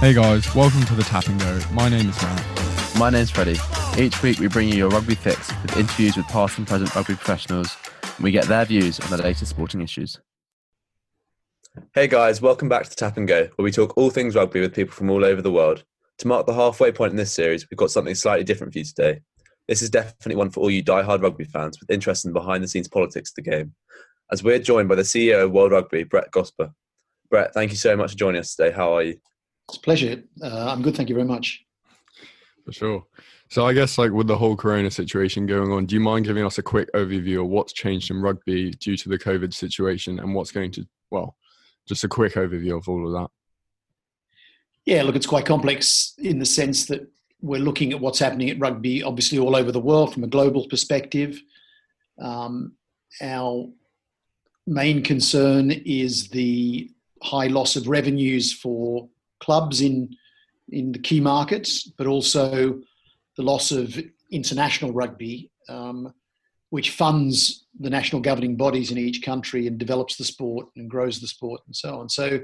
Hey guys, welcome to the Tap and Go. My name is Matt. My name's Freddie. Each week we bring you your rugby fix with interviews with past and present rugby professionals, and we get their views on the latest sporting issues. Hey guys, welcome back to the Tap and Go, where we talk all things rugby with people from all over the world. To mark the halfway point in this series, we've got something slightly different for you today. This is definitely one for all you die-hard rugby fans with interest in behind the scenes politics of the game. As we're joined by the CEO of World Rugby, Brett Gosper. Brett, thank you so much for joining us today. How are you? It's a pleasure. Uh, I'm good. Thank you very much. For sure. So I guess like with the whole corona situation going on, do you mind giving us a quick overview of what's changed in rugby due to the COVID situation and what's going to well, just a quick overview of all of that. Yeah, look, it's quite complex in the sense that we're looking at what's happening at rugby, obviously all over the world from a global perspective. Um, our main concern is the high loss of revenues for clubs in in the key markets, but also the loss of international rugby, um, which funds the national governing bodies in each country and develops the sport and grows the sport and so on. So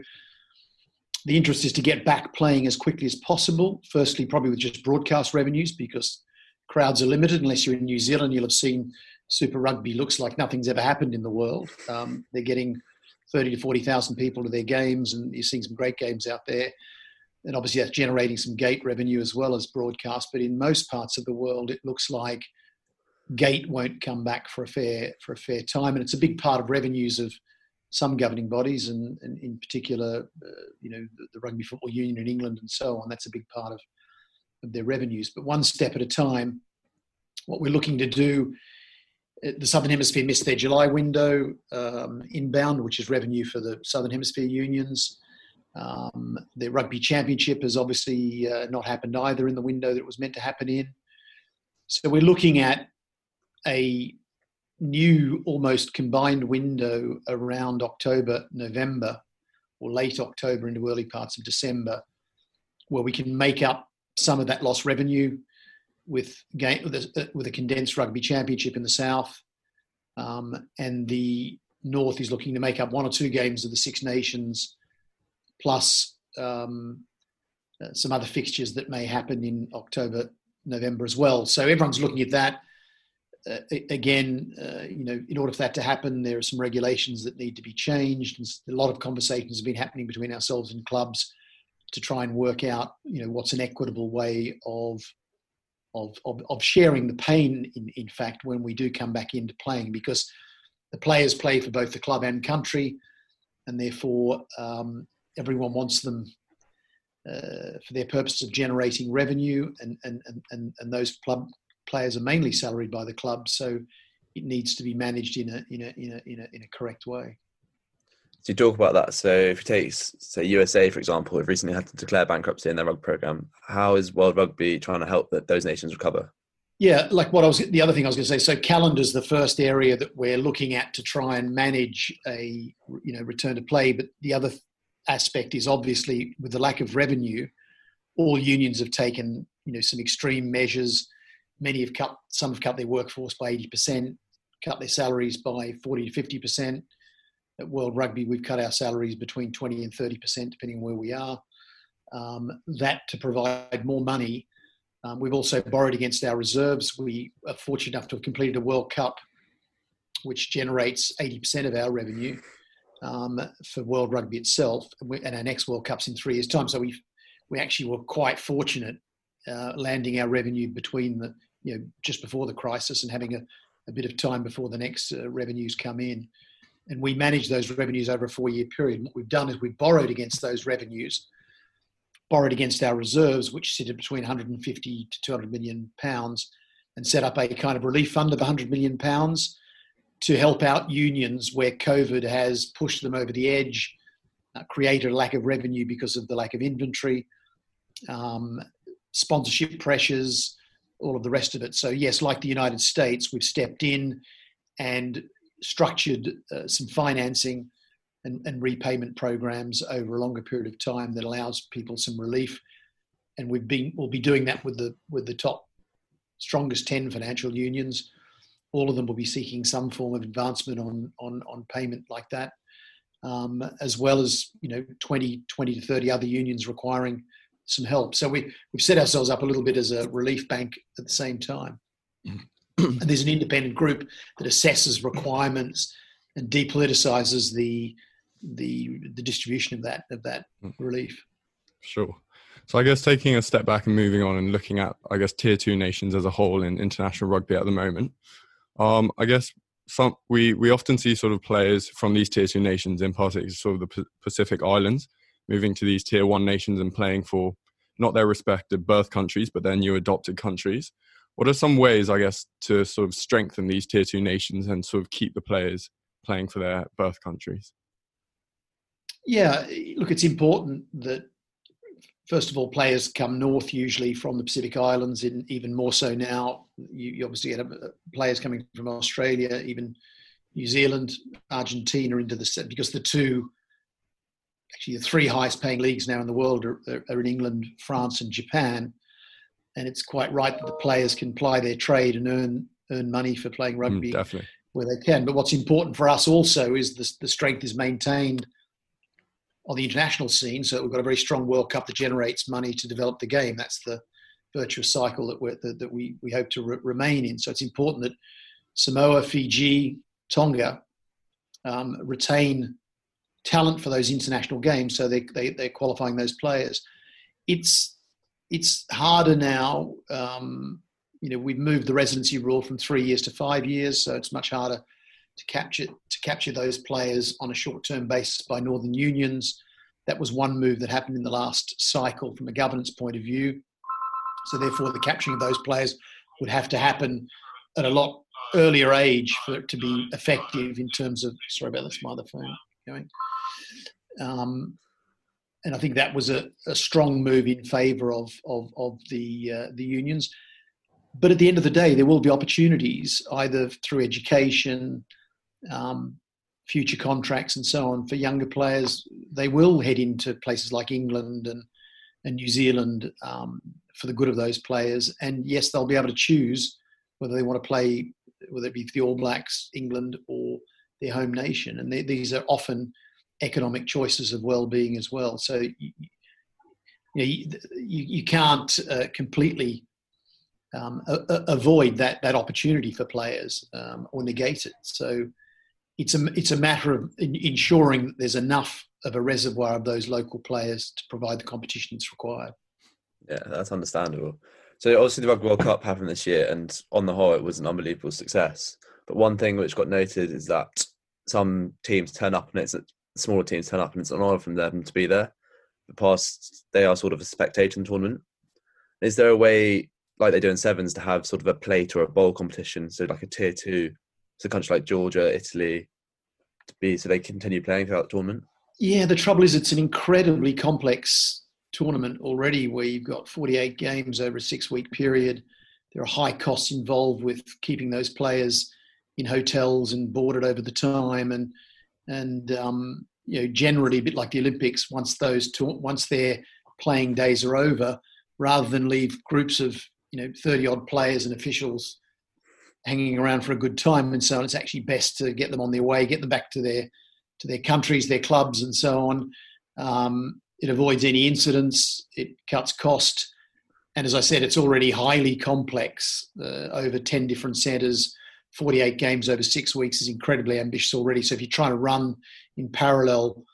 the interest is to get back playing as quickly as possible. Firstly, probably with just broadcast revenues because crowds are limited. Unless you're in New Zealand, you'll have seen Super Rugby looks like nothing's ever happened in the world. Um, they're getting 30 to 40,000 people to their games, and you're seeing some great games out there. And obviously, that's generating some gate revenue as well as broadcast. But in most parts of the world, it looks like gate won't come back for a fair for a fair time, and it's a big part of revenues of some governing bodies, and, and in particular, uh, you know, the, the, Rugby Football Union in England and so on. That's a big part of, of their revenues. But one step at a time, what we're looking to do. Uh, The Southern Hemisphere missed their July window um, inbound, which is revenue for the Southern Hemisphere unions. Um, the Rugby Championship has obviously uh, not happened either in the window that it was meant to happen in. So we're looking at a new, almost combined window around October, November, or late October into early parts of December, where we can make up some of that lost revenue with game with a, with a condensed rugby championship in the south, um, and the north is looking to make up one or two games of the Six Nations, plus um, uh, some other fixtures that may happen in October, November as well. So everyone's looking at that uh, again, uh, you know, in order for that to happen, there are some regulations that need to be changed. And a lot of conversations have been happening between ourselves and clubs to try and work out, you know, what's an equitable way of of of, of sharing the pain. In in fact, when we do come back into playing, because the players play for both the club and country, and therefore um, everyone wants them uh, for their purpose of generating revenue, and and and and those club players are mainly salaried by the club, so it needs to be managed in a in a in a in a, in a correct way. So you talk about that. So if you take, say, USA for example, have recently had to declare bankruptcy in their rugby program. How is World Rugby trying to help that those nations recover? Yeah, like what I was. The other thing I was going to say. So calendar's the first area that we're looking at to try and manage a you know return to play. But the other aspect is obviously with the lack of revenue, all unions have taken you know some extreme measures. Many have cut, some have cut their workforce by 80%, cut their salaries by 40 to 50%. At World Rugby, we've cut our salaries between 20 and 30%, depending on where we are. Um, that to provide more money. Um, we've also borrowed against our reserves. We are fortunate enough to have completed a World Cup, which generates 80% of our revenue um, for World Rugby itself, and our next World Cup's in three years' time. So we we actually were quite fortunate uh, landing our revenue between the you know just before the crisis and having a, a bit of time before the next uh, revenues come in. And we manage those revenues over a four-year period. And what we've done is we've borrowed against those revenues, borrowed against our reserves, which sit at between 150 to 200 million pounds, and set up a kind of relief fund of 100 million pounds to help out unions where COVID has pushed them over the edge, uh, created a lack of revenue because of the lack of inventory, um, sponsorship pressures, all of the rest of it. So, yes, like the United States, we've stepped in and structured uh, some financing and, and, repayment programs over a longer period of time that allows people some relief. And we've been we'll be doing that with the with the top strongest ten financial unions all of them will be seeking some form of advancement on on, on payment like that, um, as well as you know 20, 20 to 30 other unions requiring some help. So we, we've set ourselves up a little bit as a relief bank at the same time. and there's an independent group that assesses requirements and depoliticizes the the the distribution of that of that hmm. relief. Sure. So I guess taking a step back and moving on and looking at I guess tier two nations as a whole in international rugby at the moment. Um, I guess some we we often see sort of players from these tier two nations, in particular sort of the Pacific Islands, moving to these tier one nations and playing for not their respective birth countries, but their new adopted countries. What are some ways, I guess, to sort of strengthen these tier two nations and sort of keep the players playing for their birth countries? Yeah, look, it's important that first of all, players come north usually from the Pacific Islands, and even more so now. You, you obviously get uh, players coming from Australia, even New Zealand, Argentina into the set because the two, actually the three highest paying leagues now in the world are, are in England, France, and Japan. And it's quite right that the players can ply their trade and earn earn money for playing mm, rugby mm, where they can. But what's important for us also is the, the strength is maintained on the international scene. So we've got a very strong World Cup that generates money to develop the game. That's the virtuous cycle that, we that, that we, we hope to re- remain in. So it's important that Samoa, Fiji, Tonga um, retain talent for those international games. So they, they, they're qualifying those players. It's, it's harder now. Um, you know, we've moved the residency rule from three years to five years, so it's much harder to capture to capture those players on a short-term basis by northern unions. That was one move that happened in the last cycle from a governance point of view. So therefore, the capturing of those players would have to happen at a lot earlier age for it to be effective in terms of. Sorry about this, my other phone going. Um, and I think that was a, a strong move in favour of of, of the uh, the unions. But at the end of the day, there will be opportunities either through education, um, future contracts and so on for younger players. They will head into places like England and, and New Zealand um, for the good of those players. And yes, they'll be able to choose whether they want to play, whether it be for the All Blacks, England, or their home nation. And they, these are often economic choices of well-being as well. So you, you, know, you, you can't uh, completely um, a, a avoid that that opportunity for players um, or negate it. So it's a it's a matter of ensuring that there's enough of a reservoir of those local players to provide the competition that's required. Yeah, that's understandable. So obviously the Rugby World Cup happened this year, and on the whole, it was an unbelievable success. But one thing which got noted is that some teams turn up, and it's smaller teams turn up, and it's an honour from them to be there. The past, they are sort of a spectator in the tournament. Is there a way, like they do in sevens, to have sort of a plate or a bowl competition, so like a tier two so countries like Georgia, Italy, to be so they continue playing throughout the tournament? Yeah, the trouble is it's an incredibly complex tournament already where you've got 48 games over a six week period. There are high costs involved with keeping those players in hotels and boarded over the time and and um, you know generally a bit like the Olympics once those to- once their playing days are over rather than leave groups of you know 30 odd players and officials hanging around for a good time and so on. It's actually best to get them on their way, get them back to their to their countries, their clubs, and so on. Um, it avoids any incidents. It cuts cost, and as I said, it's already highly complex. Uh, over ten different centres, forty-eight games over six weeks is incredibly ambitious already. So if you're trying to run in parallel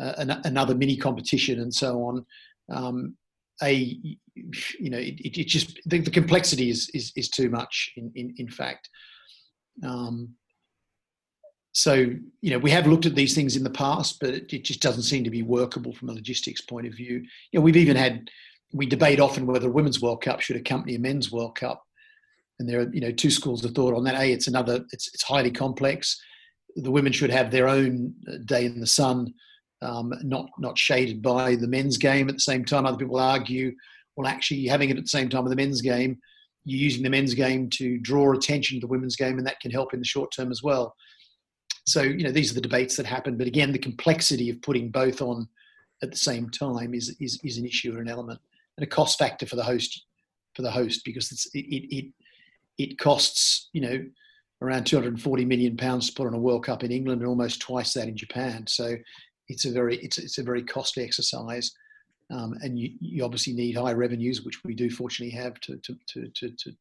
uh, an, another mini competition and so on, um, a you know it, it just the, the, complexity is, is is too much in in, in fact. Um, so you know we have looked at these things in the past but it, it, just doesn't seem to be workable from a logistics point of view. You know we've even had we debate often whether a women's world cup should accompany a men's world cup and there are you know two schools of thought on that a it's another it's, it's highly complex the women should have their own day in the sun um, not not shaded by the men's game. At the same time, other people argue, well, actually having it at the same time with the men's game, you're using the men's game to draw attention to the women's game, and that can help in the short term as well. So you know these are the debates that happen. But again, the complexity of putting both on at the same time is is, is an issue or an element and a cost factor for the host for the host because it's, it, it it costs you know around 240 million pounds to put on a World Cup in England and almost twice that in Japan. So it's a very it's, it's a very costly exercise, um, and you, you obviously need high revenues, which we do fortunately have to to, to to to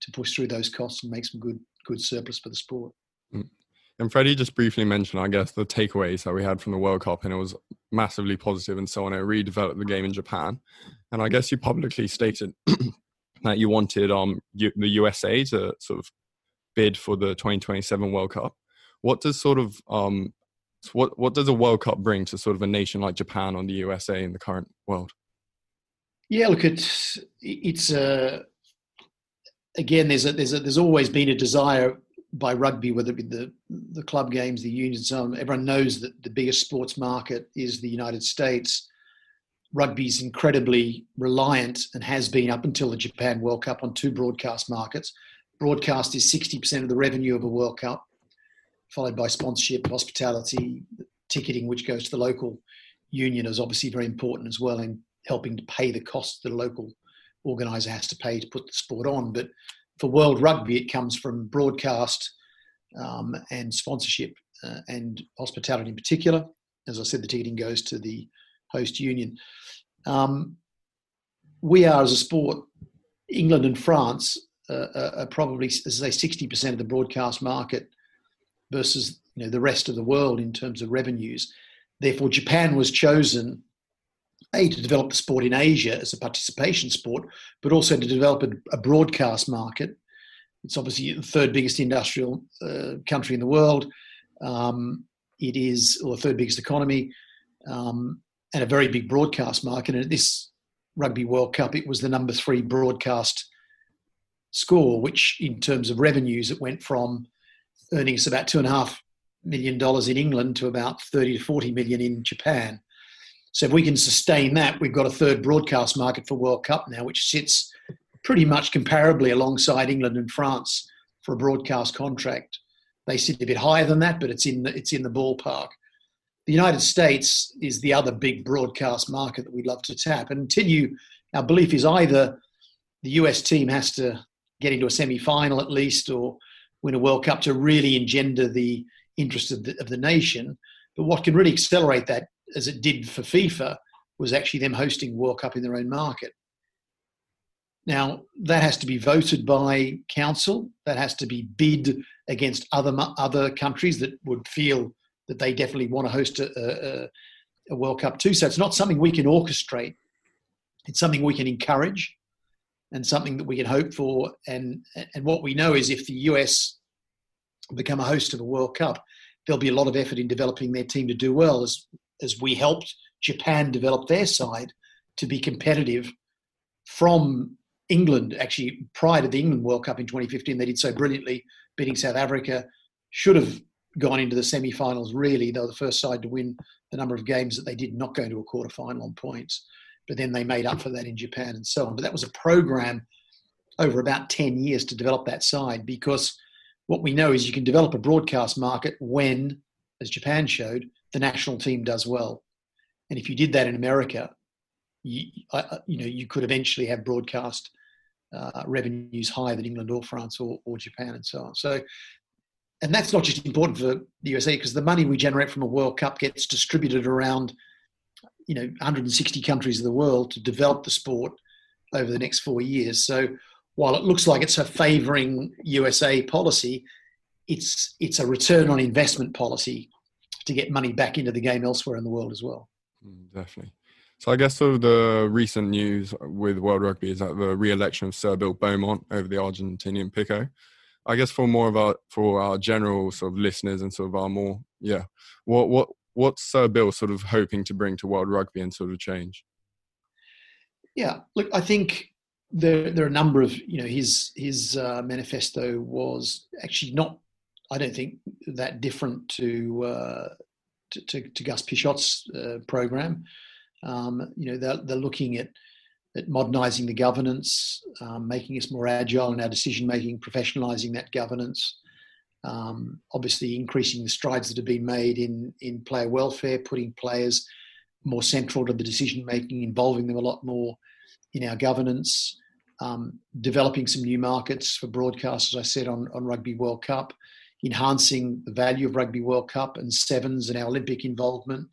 to push through those costs and make some good good surplus for the sport. Mm. And Freddie just briefly mentioned, I guess, the takeaways that we had from the World Cup, and it was massively positive and so on. It redeveloped the game in Japan, and I guess you publicly stated that you wanted um the USA to sort of bid for the 2027 World Cup. What does sort of um what what does a World Cup bring to sort of a nation like Japan or the USA in the current world? Yeah, look, it's it's uh, again. There's a, there's a, there's always been a desire by rugby, whether it be the the club games, the unions. Everyone knows that the biggest sports market is the United States. Rugby is incredibly reliant and has been up until the Japan World Cup on two broadcast markets. Broadcast is 60% of the revenue of a World Cup followed by sponsorship, hospitality, ticketing, which goes to the local union, is obviously very important as well in helping to pay the costs that a local organizer has to pay to put the sport on. But for World Rugby, it comes from broadcast um, and sponsorship uh, and hospitality in particular. As I said, the ticketing goes to the host union. Um, we are, as a sport, England and France uh, are probably, as I say, 60% of the broadcast market versus you know the rest of the world in terms of revenues. Therefore, Japan was chosen a to develop the sport in Asia as a participation sport, but also to develop a, a broadcast market. It's obviously the third biggest industrial uh, country in the world. Um, it is, or the third biggest economy, um, and a very big broadcast market. And at this Rugby World Cup, it was the number three broadcast score, which in terms of revenues, it went from earning us about two and a half million dollars in England to about 30 to 40 million in Japan. So if we can sustain that, we've got a third broadcast market for World Cup now, which sits pretty much comparably alongside England and France for a broadcast contract. They sit a bit higher than that, but it's in the, it's in the ballpark. The United States is the other big broadcast market that we'd love to tap. And until you, our belief is either the US team has to get into a semi-final at least, or win a World Cup to really engender the interest of the, of the nation. But what can really accelerate that, as it did for FIFA, was actually them hosting World Cup in their own market. Now, that has to be voted by council. That has to be bid against other other countries that would feel that they definitely want to host a, a, a World Cup too. So it's not something we can orchestrate. It's something we can encourage and something that we can hope for. And and what we know is if the US become a host of a World Cup, there'll be a lot of effort in developing their team to do well as as we helped Japan develop their side to be competitive from England. Actually, prior to the England World Cup in 2015, they did so brilliantly, beating South Africa. Should have gone into the semi-finals. Really, they were the first side to win the number of games that they did not go into a quarter final on points but then they made up for that in Japan and so on. But that was a program over about 10 years to develop that side because what we know is you can develop a broadcast market when, as Japan showed, the national team does well. And if you did that in America, you, you know you could eventually have broadcast uh, revenues higher than England or France or, or Japan and so on. So, and that's not just important for the USA because the money we generate from a World Cup gets distributed around, you know, 160 countries of the world to develop the sport over the next four years. So, while it looks like it's a favouring USA policy, it's it's a return on investment policy to get money back into the game elsewhere in the world as well. Mm, definitely. So I guess sort of the recent news with World Rugby is that the re-election of Sir Bill Beaumont over the Argentinian Pichot. I guess for more of our for our general sort of listeners and sort of our more yeah, what what what's Sir Bill sort of hoping to bring to World Rugby and sort of change? Yeah, look, I think there there are a number of you know his his uh, manifesto was actually not I don't think that different to uh, to, to, to, Gus Pichot's uh, program. Um, you know, they're, they're looking at, at modernising the governance, um, making us more agile in our decision making, professionalising that governance. Um, obviously, increasing the strides that have been made in in player welfare, putting players more central to the decision making, involving them a lot more in our governance. Um, developing some new markets for broadcast, as I said on, on Rugby World Cup, enhancing the value of Rugby World Cup and sevens and our Olympic involvement.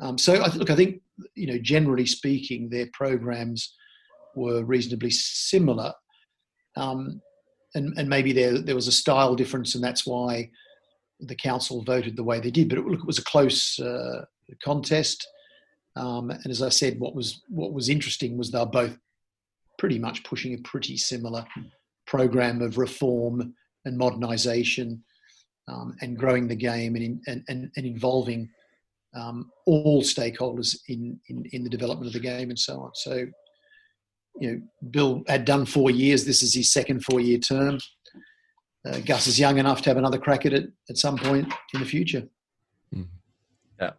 Um, so, I th- look, I think you know, generally speaking, their programs were reasonably similar, um, and and maybe there there was a style difference, and that's why the council voted the way they did. But it, look, it was a close uh, contest, um, and as I said, what was what was interesting was they're both pretty much pushing a pretty similar program of reform and modernisation um, and growing the game and, and, and, and involving um, all stakeholders in, in, in the development of the game and so on. So, you know, Bill had done four years. This is his second four-year term. Uh, Gus is young enough to have another crack at it at some point in the future. Mm-hmm. Yeah.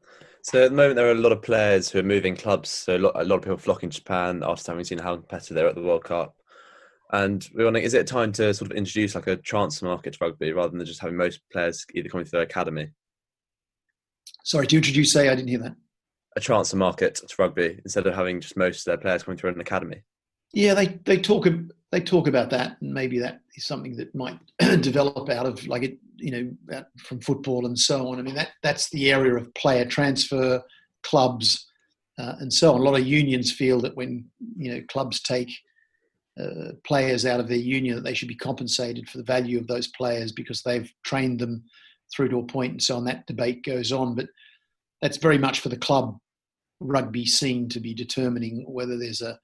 So at the moment, there are a lot of players who are moving clubs. So a lot, a lot of people flocking to Japan after having seen how competitive they're at the World Cup. And we're wondering, is it time to sort of introduce like a transfer market to rugby rather than just having most players either coming through their academy? Sorry, to introduce, say, I didn't hear that. A transfer market to rugby instead of having just most of their players coming through an academy. Yeah, they, they talk they talk about that, and maybe that is something that might develop out of like it, you know, from football and so on. I mean, that that's the area of player transfer, clubs, uh, and so on. A lot of unions feel that when you know clubs take uh, players out of their union, that they should be compensated for the value of those players because they've trained them through to a point and so on. That debate goes on, but that's very much for the club rugby scene to be determining whether there's a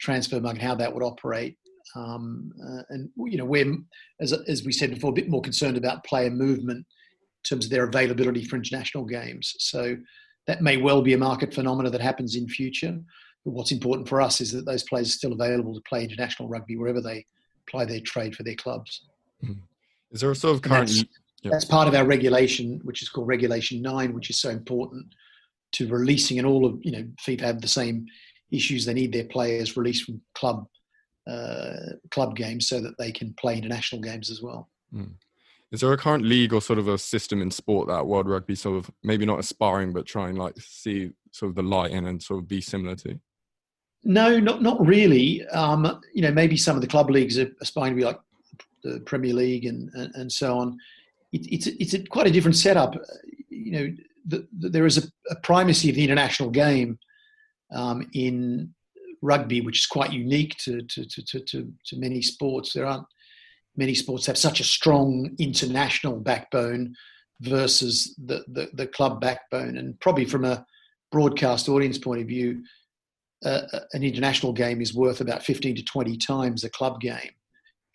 transfer market, how that would operate. Um, uh, and you know, we're as as we said before, a bit more concerned about player movement in terms of their availability for international games. So that may well be a market phenomena that happens in future. But what's important for us is that those players are still available to play international rugby wherever they apply their trade for their clubs. Mm-hmm. Is there a sort of current Yep. That's part of our regulation, which is called Regulation Nine, which is so important to releasing. And all of you know, FIFA have the same issues. They need their players released from club uh, club games so that they can play international games as well. Mm. Is there a current league or sort of a system in sport that World Rugby sort of maybe not aspiring, but trying like see sort of the light in and sort of be similar to? No, not not really. Um, you know, maybe some of the club leagues are aspiring to be like the Premier League and, and, and so on it, it's it's a, quite a different setup. You know, the, the, there is a, a, primacy of the international game um, in rugby, which is quite unique to to, to, to, to many sports. There aren't many sports have such a strong international backbone versus the, the, the club backbone. And probably from a broadcast audience point of view, uh, an international game is worth about 15 to 20 times a club game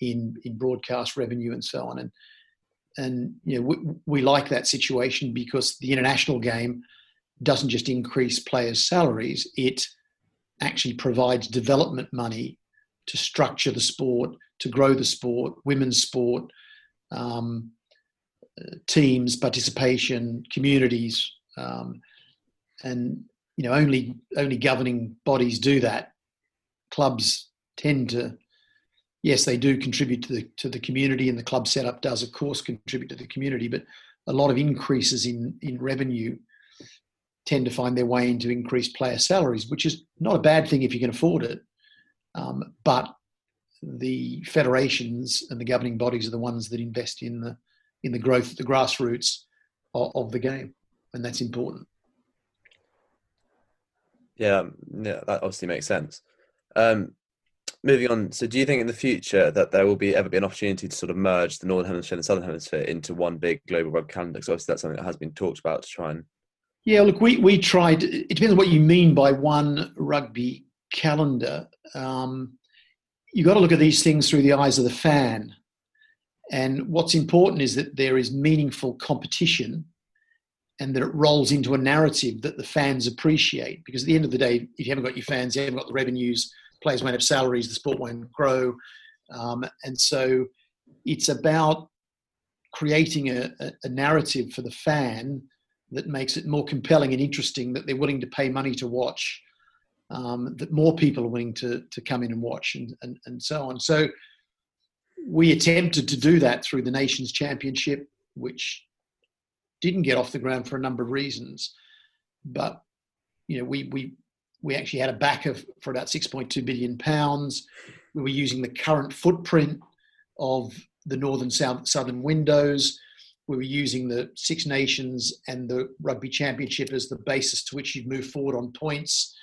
in, in broadcast revenue and so on. And and you know we, we like that situation because the international game doesn't just increase players' salaries; it actually provides development money to structure the sport, to grow the sport, women's sport, um, teams, participation, communities, um, and you know only only governing bodies do that. Clubs tend to yes, they do contribute to the to the community, and the club setup does, of course, contribute to the community. But a lot of increases in in revenue tend to find their way into increased player salaries, which is not a bad thing if you can afford it. Um, but the federations and the governing bodies are the ones that invest in the in the growth, of the grassroots of, of the game, and that's important. Yeah, yeah, that obviously makes sense. Um, moving on, so do you think in the future that there will be ever be an opportunity to sort of merge the northern hemisphere and the southern hemisphere into one big global rugby calendar? Because obviously that's something that has been talked about to try and. Yeah, look, we we tried. It depends on what you mean by one rugby calendar. Um, you got to look at these things through the eyes of the fan. And what's important is that there is meaningful competition and that it rolls into a narrative that the fans appreciate. Because at the end of the day, if you haven't got your fans, you haven't got the revenues, players won't have salaries, the sport won't grow. Um, and so it's about creating a, a, narrative for the fan that makes it more compelling and interesting that they're willing to pay money to watch, um, that more people are willing to, to come in and watch, and, and, and so on. So we attempted to do that through the Nations Championship, which didn't get off the ground for a number of reasons. But you know, we we we actually had a backer for about 6.2 billion pounds. We were using the current footprint of the northern south southern windows. We were using the Six Nations and the Rugby Championship as the basis to which you'd move forward on points.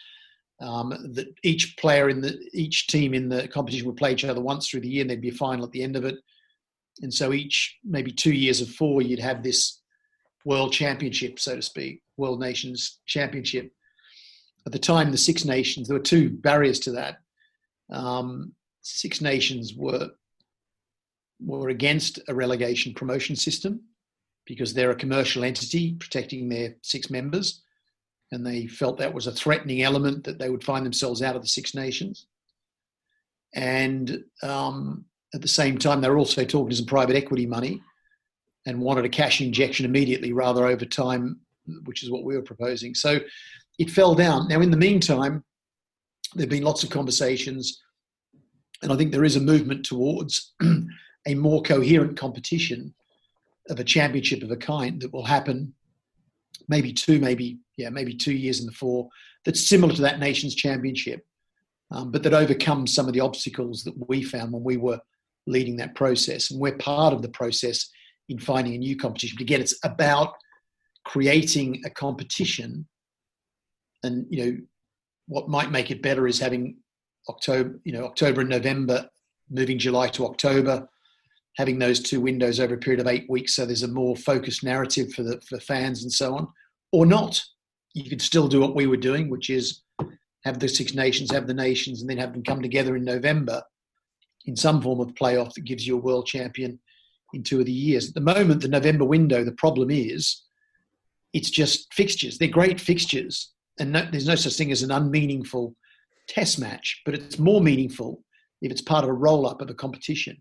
Um, that each player in the each team in the competition would play each other once through the year, and there'd be a final at the end of it. And so each maybe two years of four, you'd have this world championship, so to speak, world nations championship. At the time, the Six Nations, there were two barriers to that. Um, Six Nations were were against a relegation promotion system because they're a commercial entity protecting their six members, and they felt that was a threatening element that they would find themselves out of the Six Nations. And um, at the same time, they were also talking to some private equity money and wanted a cash injection immediately rather over time, which is what we were proposing. So it fell down. Now, in the meantime, there have been lots of conversations, and I think there is a movement towards a more coherent competition of a championship of a kind that will happen maybe two, maybe, yeah, maybe two years in the four, that's similar to that nation's championship, um, but that overcomes some of the obstacles that we found when we were leading that process. And we're part of the process in finding a new competition. But again, it's about creating a competition, and you know what might make it better is having October, you know, October and November, moving July to October, having those two windows over a period of eight weeks, so there's a more focused narrative for the for fans and so on, or not. You could still do what we were doing, which is have the Six Nations, have the nations, and then have them come together in November in some form of playoff that gives you a world champion in two of the years. At the moment, the November window, the problem is it's just fixtures. They're great fixtures, and no, there's no such thing as an unmeaningful test match, but it's more meaningful if it's part of a roll up of a competition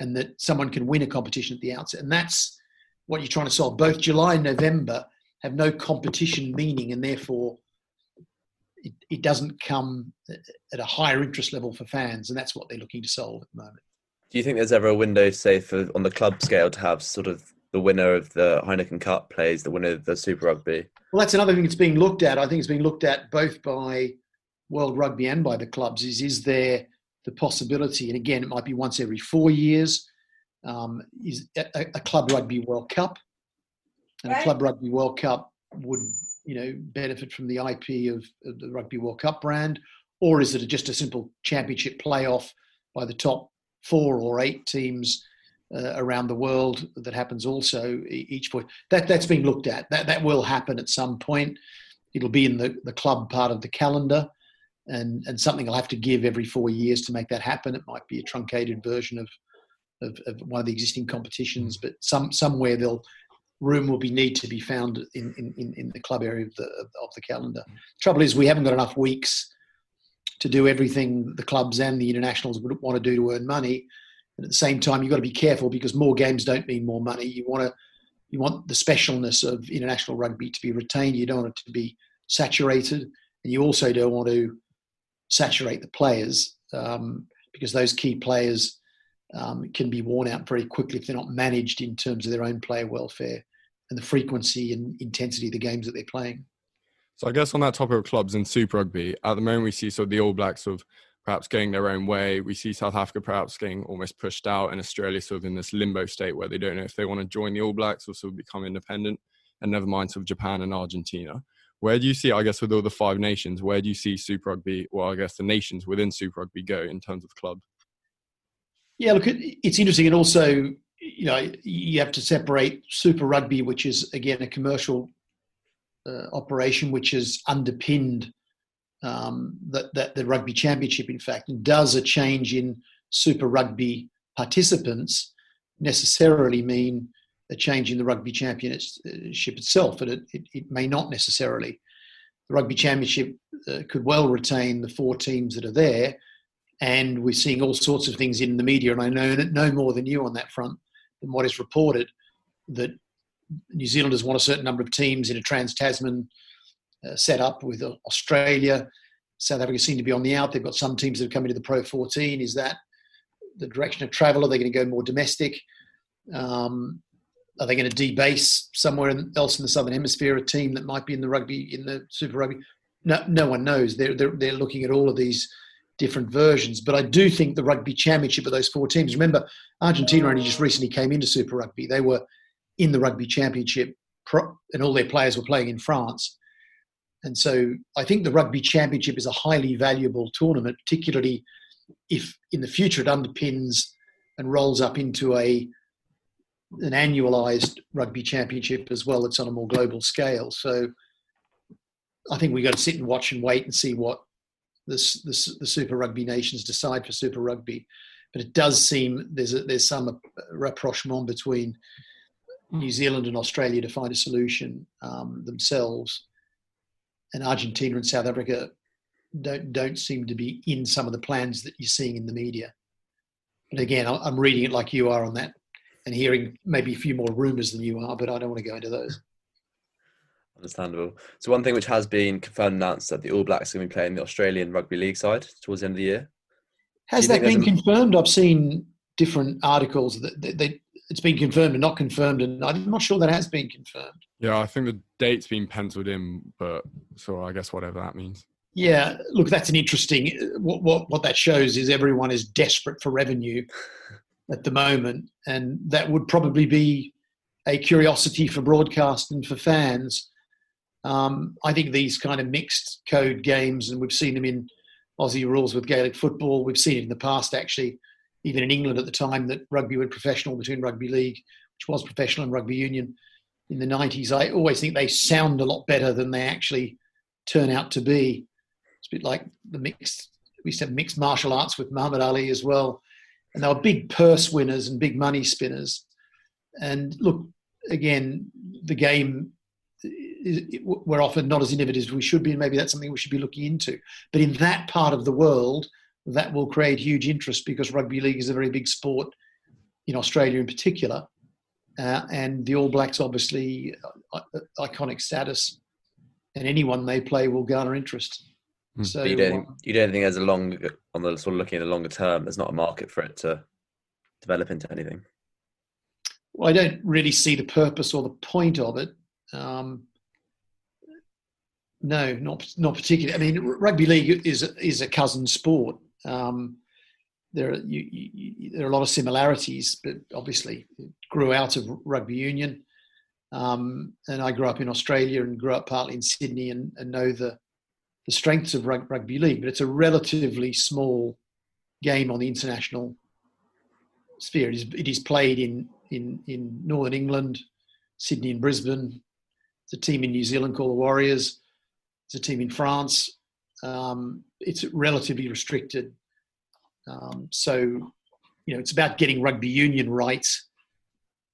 and that someone can win a competition at the outset. And that's what you're trying to solve. Both July and November have no competition meaning, and therefore it, it doesn't come at a higher interest level for fans. And that's what they're looking to solve at the moment. Do you think there's ever a window, say, for on the club scale, to have sort of the winner of the Heineken Cup plays the winner of the Super Rugby? Well, that's another thing that's being looked at. I think it's being looked at both by World Rugby and by the clubs. Is is there the possibility, and again, it might be once every four years, um, is a, a, Club Rugby World Cup, and a Club Rugby World Cup would you know benefit from the IP of, of the Rugby World Cup brand, or is it just a simple championship playoff by the top four or eight teams uh, around the world that happens also each point. That that's being looked at. That that will happen at some point. It'll be in the, the club part of the calendar, and and something I'll have to give every four years to make that happen. It might be a truncated version of of, of one of the existing competitions, but some somewhere they'll room will be need to be found in, in, in the club area of the of the calendar. Trouble is, we haven't got enough weeks to do everything the clubs and the internationals would want to do to earn money. And at the same time, you've got to be careful because more games don't mean more money. You want to you want the specialness of international rugby to be retained. You don't want it to be saturated, and you also don't want to saturate the players um, because those key players um, can be worn out very quickly if they're not managed in terms of their own player welfare and the frequency and intensity of the games that they're playing. So I guess on that topic of clubs and Super Rugby, at the moment we see sort of the All Blacks sort of perhaps going their own way. We see South Africa perhaps getting almost pushed out, and Australia sort of in this limbo state where they don't know if they want to join the All Blacks or sort of become independent. And never mind sort of Japan and Argentina. Where do you see, I guess, with all the five nations, where do you see Super Rugby, well, I guess the nations within Super Rugby go in terms of club? Yeah, look, it's interesting, and also, you know, you have to separate Super Rugby, which is again a commercial uh, operation, which is underpinned um, that, that the rugby championship, in fact, does a change in Super Rugby participants necessarily mean a change in the rugby championship itself, and it, it, it may not necessarily. The rugby championship uh, could well retain the four teams that are there, and we're seeing all sorts of things in the media, and I know no more than you on that front than what is reported that New Zealanders want a certain number of teams in a trans Tasman uh, set up with Australia. South Africa seem to be on the out. They've got some teams that have come into the Pro 14. Is that the direction of travel? Are they going to go more domestic? Um, are they going to debase somewhere else in the southern hemisphere a team that might be in the rugby in the Super Rugby? No, no one knows. They're, they're they're looking at all of these different versions. But I do think the rugby championship of those four teams. Remember, Argentina only just recently came into Super Rugby. They were in the rugby championship, and all their players were playing in France. And so I think the rugby championship is a highly valuable tournament, particularly if in the future it underpins and rolls up into a an annualized rugby championship as well that's on a more global scale. So I think we've got to sit and watch and wait and see what this, this, the Super Rugby nations decide for Super Rugby. But it does seem there's a, there's some rapprochement between New Zealand and Australia to find a solution um, themselves, and Argentina and South Africa don't don't seem to be in some of the plans that you're seeing in the media. But again, I'm reading it like you are on that and hearing maybe a few more rumours than you are, but I don't want to go into those. Understandable. So one thing which has been confirmed announced that the All Blacks are going to be playing the Australian Rugby League side towards the end of the year. Has that been a... confirmed? I've seen different articles that they, they, it's been confirmed and not confirmed, and I'm not sure that has been confirmed. Yeah, I think the date's been penciled in, but so I guess whatever that means. Yeah, look, that's an interesting. What what what that shows is everyone is desperate for revenue, at the moment, and that would probably be a curiosity for broadcast and for fans. Um, I think these kind of mixed code games, and we've seen them in Aussie rules with Gaelic football. We've seen it in the past, actually, even in England at the time that rugby went professional between rugby league, which was professional, and rugby union in the 90s. I always think they sound a lot better than they actually turn out to be. It's a bit like the mixed. We used to have mixed martial arts with Muhammad Ali as well and they were big purse winners and big money spinners. And look, again, the game we're often not as innovative as we should be, and maybe that's something we should be looking into. But in that part of the world, that will create huge interest because rugby league is a very big sport in Australia in particular, uh, and the All Blacks obviously uh, uh iconic status, and anyone they play will garner interest. Hmm. So you don't um, you don't think there's a long on the sort of looking at the longer term. There's not a market for it to develop into anything. Well, I don't really see the purpose or the point of it. Um, no, not not particularly. I mean, rugby league is is a cousin sport. Um, there are you, you, there are a lot of similarities, but obviously it grew out of rugby union. Um, and I grew up in Australia and grew up partly in Sydney and, and know the the strengths of rugby league, but it's a relatively small game on the international sphere. It is, it is played in, in, in Northern England, Sydney and Brisbane. It's a team in New Zealand called the Warriors. It's a team in France. Um, it's relatively restricted. Um, so, you know, it's about getting rugby union rights,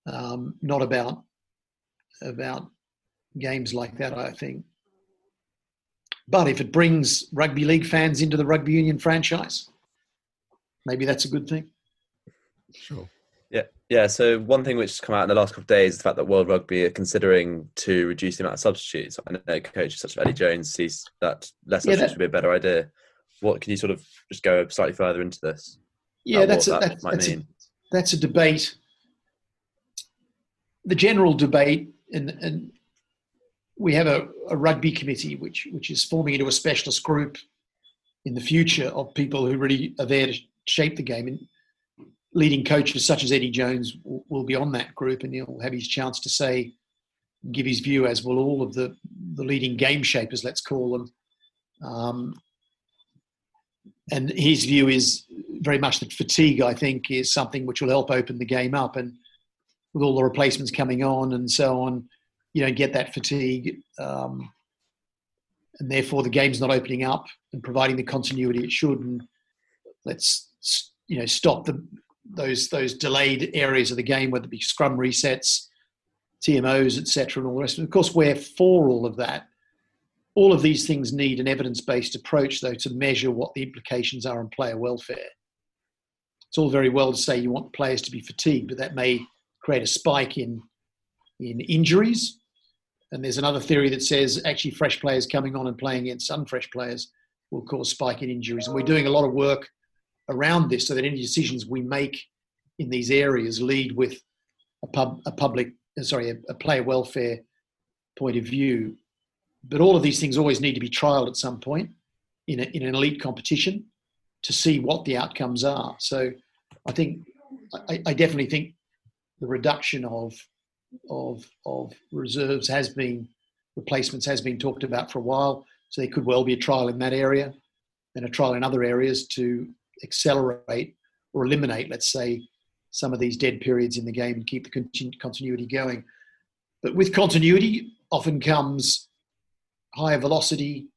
um, not about about games like that. I think. But if it brings rugby league fans into the rugby union franchise, maybe that's a good thing. Sure. Yeah, yeah. So one thing which has come out in the last couple of days is the fact that World Rugby are considering to reduce the amount of substitutes. I know coaches such as Eddie Jones sees that less substitutes yeah, that, would be a better idea. What can you sort of just go slightly further into this? Yeah, that's a, that that's, a, that's a debate. The general debate, and, and we have a, a rugby committee which which is forming into a specialist group in the future of people who really are there to shape the game. And leading coaches such as Eddie Jones will, be on that group, and he'll have his chance to say, give his view, as will all of the the leading game shapers, let's call them. Um, and his view is very much that fatigue, I think, is something which will help open the game up. And with all the replacements coming on and so on, you don't get that fatigue. Um, and therefore, the game's not opening up and providing the continuity it should. And let's, you know, stop the, those, those delayed areas of the game, whether it be scrum resets, TMOs, etc., and all the rest. Of course, we're for all of that all of these things need an evidence based approach, though, to measure what the implications are on player welfare. It's all very well to say you want players to be fatigued, but that may create a spike in, in injuries. And there's another theory that says actually fresh players coming on and playing against unfresh players will cause spike in injuries. And we're doing a lot of work around this so that any decisions we make in these areas lead with a, pub, a public, uh, sorry, a, a player welfare point of view but all of these things always need to be trialed at some point in, a, in an elite competition to see what the outcomes are. So I think I, I definitely think the reduction of of of reserves has been replacements has been talked about for a while. So there could well be a trial in that area and a trial in other areas to accelerate or eliminate, let's say, some of these dead periods in the game and keep the continuity going. But with continuity often comes higher velocity,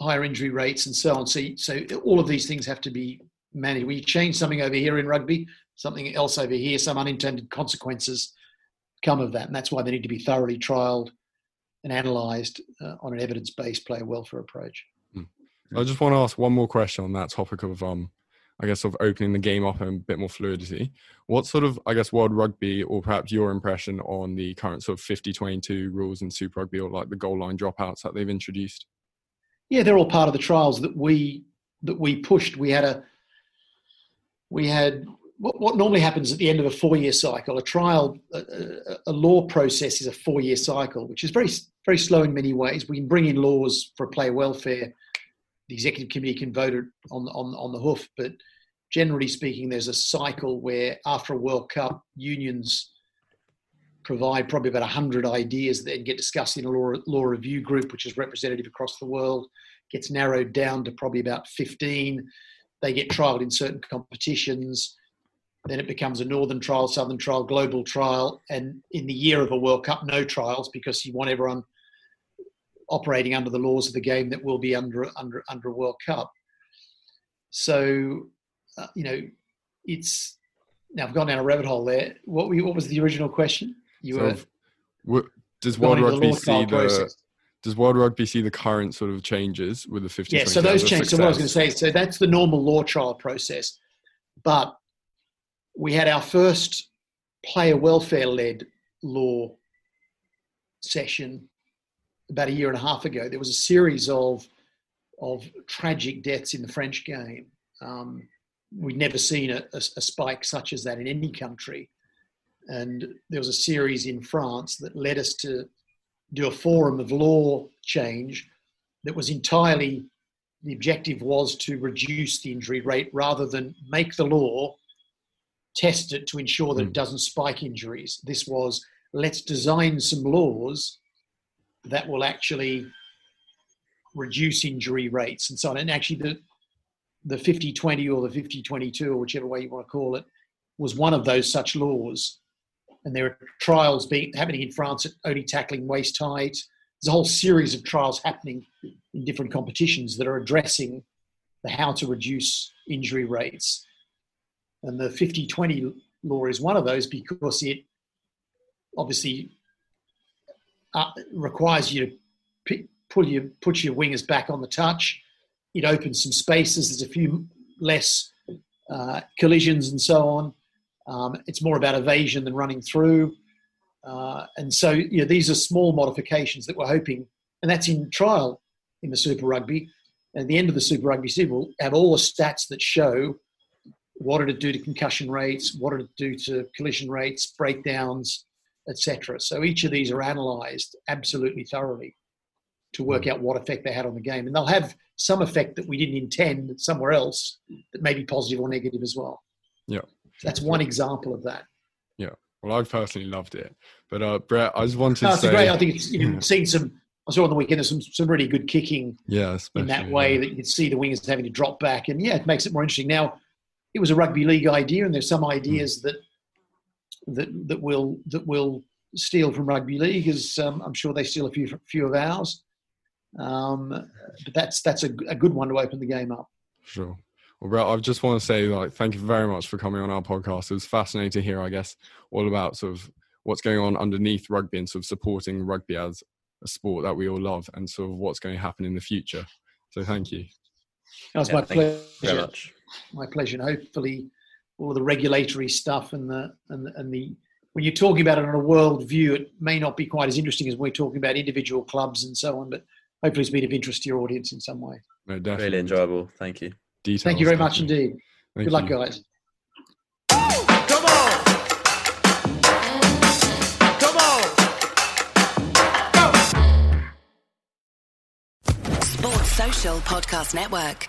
higher injury rates, and so on. So, so all of these things have to be managed. You change something over here in rugby, something else over here, some unintended consequences come of that, and that's why they need to be thoroughly trialed and analysed uh, on an evidence-based player welfare approach. I just want to ask one more question on that topic of um, I guess, of opening the game up and a bit more fluidity. What sort of, I guess, World Rugby, or perhaps your impression on the current sort of 50 22 rules in Super Rugby or like the goal line dropouts that they've introduced? Yeah, they're all part of the trials that we that we pushed. We had a we had what, what normally happens at the end of a four year cycle. A trial, a, a law process is a four year cycle, which is very very slow in many ways. We can bring in laws for player welfare the executive committee can vote it on on on the hoof. But generally speaking, there's a cycle where after a World Cup, unions provide probably about 100 ideas that get discussed in a law, law review group, which is representative across the world, gets narrowed down to probably about 15. They get trialled in certain competitions. Then it becomes a northern trial, southern trial, global trial. And in the year of a World Cup, no trials because you want everyone operating under the laws of the game that will be under under under a World Cup. So, uh, you know, it's now I've gone down a rabbit hole there. What were, what was the original question? You so were. does World Rugby see the does World Rugby see the current sort of changes with the 50? Yeah, so those changes. So what I was going to say, so that's the normal law trial process, but we had our first player welfare led law session about a year and a half ago, there was a series of of tragic deaths in the French game. Um, we'd never seen a, a, a, spike such as that in any country, and there was a series in France that led us to do a forum of law change that was entirely the objective was to reduce the injury rate rather than make the law test it to ensure that it hmm. doesn't spike injuries. This was let's design some laws that will actually reduce injury rates and so on. And actually, the the 50-20 or the 50-22 or whichever way you want to call it was one of those such laws. And there are trials being happening in France at only tackling waist height. There's a whole series of trials happening in different competitions that are addressing the how to reduce injury rates. And the 50-20 law is one of those because it obviously uh, requires you to p- pull your put your wingers back on the touch. It opens some spaces. There's a few less uh, collisions and so on. Um, it's more about evasion than running through. Uh, and so you know, these are small modifications that we're hoping, and that's in trial in the Super Rugby. At the end of the Super Rugby season, we'll have all the stats that show what did it do to concussion rates, what did it do to collision rates, breakdowns, etc. So each of these are analysed absolutely thoroughly to work out what effect they had on the game, and they'll have some effect that we didn't intend somewhere else that may be positive or negative as well. Yeah. So that's one example of that. Yeah. Well, I've personally loved it. But uh, Brett, I just wanted No, to it's say, great. I think it's, you've seen some. I saw on the weekend there's some some really good kicking yeah, in that way yeah. that you can see the wingers having to drop back, and yeah, it makes it more interesting. Now, it was a rugby league idea, and there's some ideas that that that will that will steal from rugby league, as um, I'm sure they steal a few few of ours. Um, but that's that's a, a good one to open the game up. Sure. Well, Brett, I just want to say, like, thank you very much for coming on our podcast. It was fascinating to hear, I guess, all about sort of what's going on underneath rugby and sort of supporting rugby as a sport that we all love and sort of what's going to happen in the future. So, thank you. That was Yeah, my pleasure. very much. My pleasure. And hopefully, all of the regulatory stuff and the and the, and the when you're talking about it on a world view, it may not be quite as interesting as when we're talking about individual clubs and so on. But hopefully, it's been of interest to your audience in some way. No, definitely. Really enjoyable. Thank you. Details, Thank you very much definitely. indeed. Thank Good luck, you. guys. Come on! Come on! Sports Social Podcast Network.